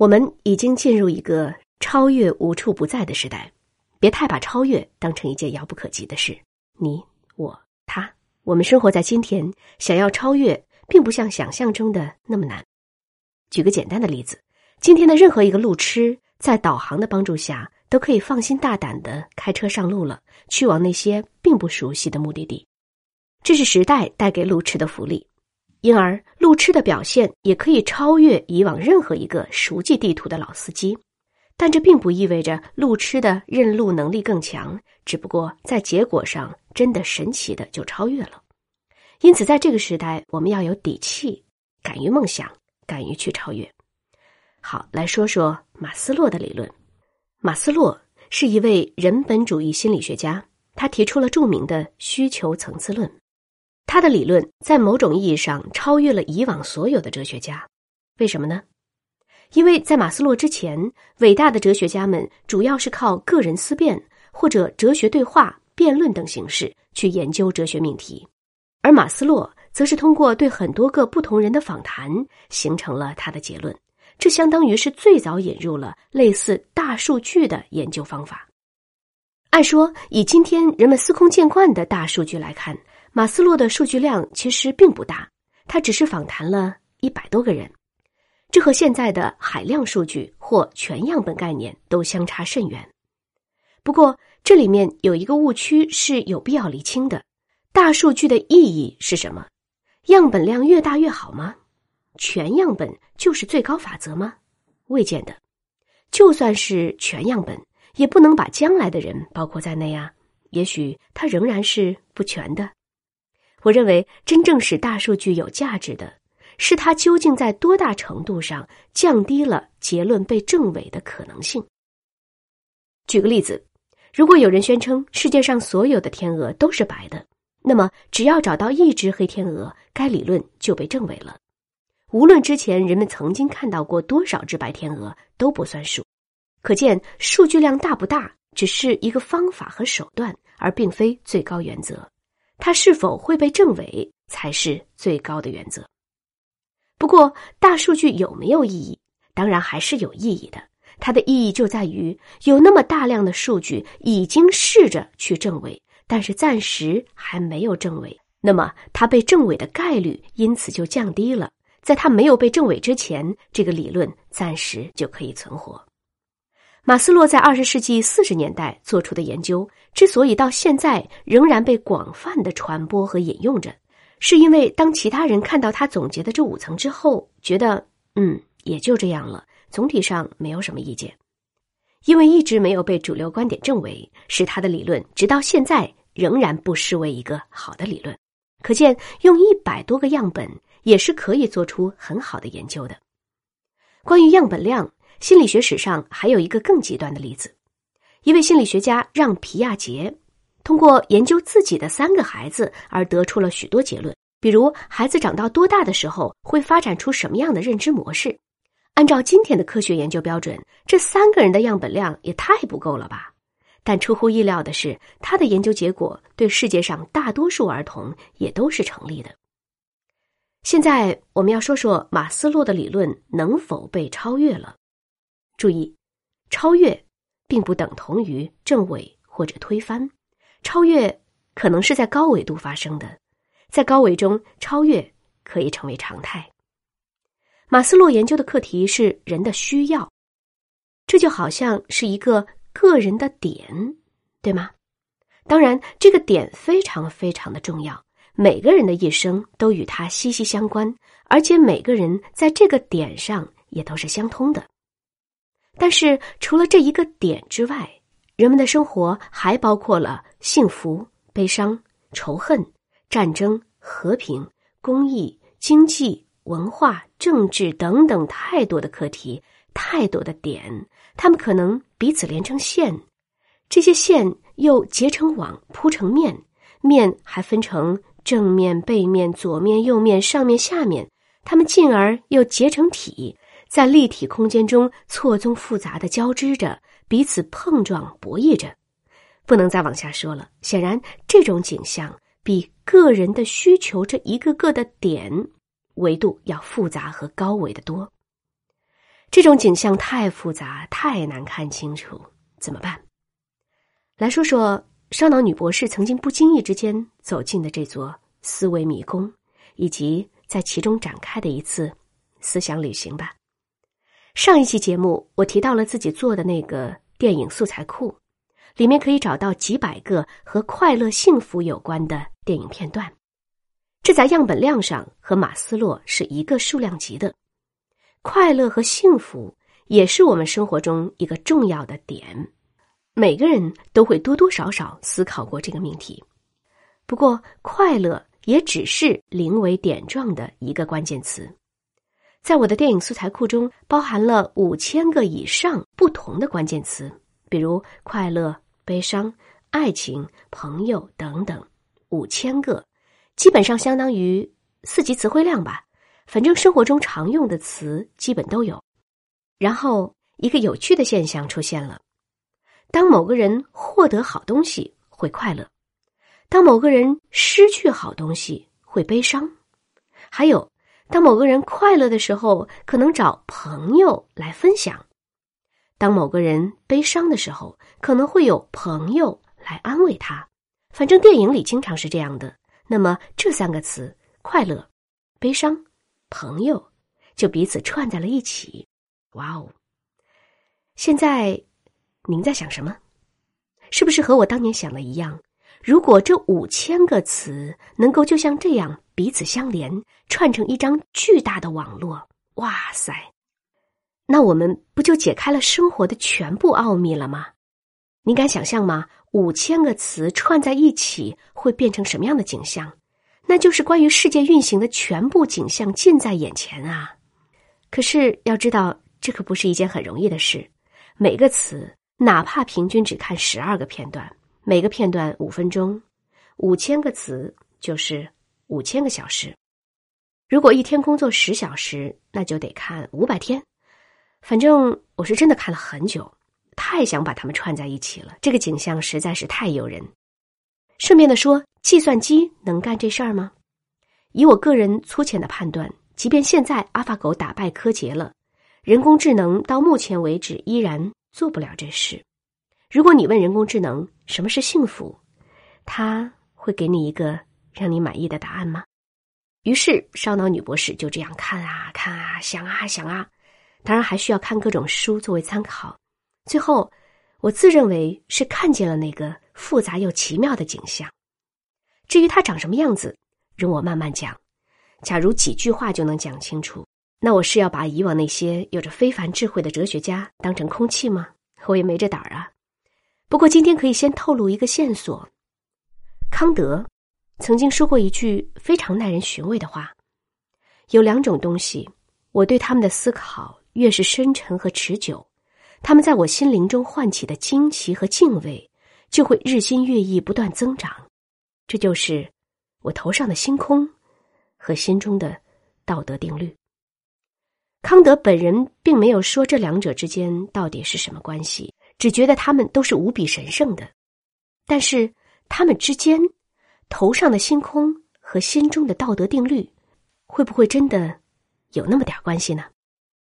我们已经进入一个超越无处不在的时代，别太把超越当成一件遥不可及的事。你、我、他，我们生活在今天，想要超越，并不像想象中的那么难。举个简单的例子，今天的任何一个路痴，在导航的帮助下，都可以放心大胆的开车上路了，去往那些并不熟悉的目的地。这是时代带给路痴的福利。因而，路痴的表现也可以超越以往任何一个熟记地图的老司机，但这并不意味着路痴的认路能力更强，只不过在结果上真的神奇的就超越了。因此，在这个时代，我们要有底气，敢于梦想，敢于去超越。好，来说说马斯洛的理论。马斯洛是一位人本主义心理学家，他提出了著名的需求层次论。他的理论在某种意义上超越了以往所有的哲学家，为什么呢？因为在马斯洛之前，伟大的哲学家们主要是靠个人思辨或者哲学对话、辩论等形式去研究哲学命题，而马斯洛则是通过对很多个不同人的访谈形成了他的结论。这相当于是最早引入了类似大数据的研究方法。按说，以今天人们司空见惯的大数据来看。马斯洛的数据量其实并不大，他只是访谈了一百多个人，这和现在的海量数据或全样本概念都相差甚远。不过，这里面有一个误区是有必要厘清的：大数据的意义是什么？样本量越大越好吗？全样本就是最高法则吗？未见得。就算是全样本，也不能把将来的人包括在内啊。也许它仍然是不全的。我认为，真正使大数据有价值的，是它究竟在多大程度上降低了结论被证伪的可能性。举个例子，如果有人宣称世界上所有的天鹅都是白的，那么只要找到一只黑天鹅，该理论就被证伪了。无论之前人们曾经看到过多少只白天鹅，都不算数。可见，数据量大不大，只是一个方法和手段，而并非最高原则。它是否会被证伪才是最高的原则。不过，大数据有没有意义？当然还是有意义的。它的意义就在于有那么大量的数据已经试着去证伪，但是暂时还没有证伪。那么，它被证伪的概率因此就降低了。在它没有被证伪之前，这个理论暂时就可以存活。马斯洛在二十世纪四十年代做出的研究，之所以到现在仍然被广泛的传播和引用着，是因为当其他人看到他总结的这五层之后，觉得嗯，也就这样了，总体上没有什么意见。因为一直没有被主流观点证伪，使他的理论直到现在仍然不失为一个好的理论。可见，用一百多个样本也是可以做出很好的研究的。关于样本量。心理学史上还有一个更极端的例子，一位心理学家让皮亚杰通过研究自己的三个孩子而得出了许多结论，比如孩子长到多大的时候会发展出什么样的认知模式。按照今天的科学研究标准，这三个人的样本量也太不够了吧？但出乎意料的是，他的研究结果对世界上大多数儿童也都是成立的。现在我们要说说马斯洛的理论能否被超越了。注意，超越并不等同于证伪或者推翻。超越可能是在高维度发生的，在高维中，超越可以成为常态。马斯洛研究的课题是人的需要，这就好像是一个个人的点，对吗？当然，这个点非常非常的重要，每个人的一生都与它息息相关，而且每个人在这个点上也都是相通的。但是，除了这一个点之外，人们的生活还包括了幸福、悲伤、仇恨、战争、和平、公益、经济、文化、政治等等太多的课题，太多的点，他们可能彼此连成线，这些线又结成网，铺成面，面还分成正面、背面、左面、右面、上面、下面，它们进而又结成体。在立体空间中错综复杂的交织着，彼此碰撞博弈着，不能再往下说了。显然，这种景象比个人的需求这一个个的点维度要复杂和高维的多。这种景象太复杂，太难看清楚，怎么办？来说说烧脑女博士曾经不经意之间走进的这座思维迷宫，以及在其中展开的一次思想旅行吧。上一期节目我提到了自己做的那个电影素材库，里面可以找到几百个和快乐、幸福有关的电影片段。这在样本量上和马斯洛是一个数量级的。快乐和幸福也是我们生活中一个重要的点，每个人都会多多少少思考过这个命题。不过，快乐也只是临危点状的一个关键词。在我的电影素材库中，包含了五千个以上不同的关键词，比如快乐、悲伤、爱情、朋友等等，五千个。基本上相当于四级词汇量吧，反正生活中常用的词基本都有。然后一个有趣的现象出现了：当某个人获得好东西会快乐，当某个人失去好东西会悲伤，还有当某个人快乐的时候可能找朋友来分享，当某个人悲伤的时候可能会有朋友来安慰他。反正电影里经常是这样的。那么这三个词“快乐”“悲伤”“朋友”就彼此串在了一起。哇哦！现在您在想什么？是不是和我当年想的一样？如果这五千个词能够就像这样彼此相连，串成一张巨大的网络，哇塞！那我们不就解开了生活的全部奥秘了吗？你敢想象吗？五千个词串在一起会变成什么样的景象？那就是关于世界运行的全部景象近在眼前啊！可是要知道，这可不是一件很容易的事。每个词，哪怕平均只看十二个片段，每个片段五分钟，五千个词就是五千个小时。如果一天工作十小时，那就得看五百天。反正我是真的看了很久。太想把它们串在一起了，这个景象实在是太诱人。顺便的说，计算机能干这事儿吗？以我个人粗浅的判断，即便现在阿法狗打败柯洁了，人工智能到目前为止依然做不了这事。如果你问人工智能什么是幸福，它会给你一个让你满意的答案吗？于是烧脑女博士就这样看啊看啊想啊想啊，当然还需要看各种书作为参考。最后，我自认为是看见了那个复杂又奇妙的景象。至于它长什么样子，容我慢慢讲。假如几句话就能讲清楚，那我是要把以往那些有着非凡智慧的哲学家当成空气吗？我也没这胆儿啊。不过今天可以先透露一个线索：康德曾经说过一句非常耐人寻味的话。有两种东西，我对他们的思考越是深沉和持久。他们在我心灵中唤起的惊奇和敬畏，就会日新月异、不断增长。这就是我头上的星空和心中的道德定律。康德本人并没有说这两者之间到底是什么关系，只觉得他们都是无比神圣的。但是他们之间，头上的星空和心中的道德定律，会不会真的有那么点关系呢？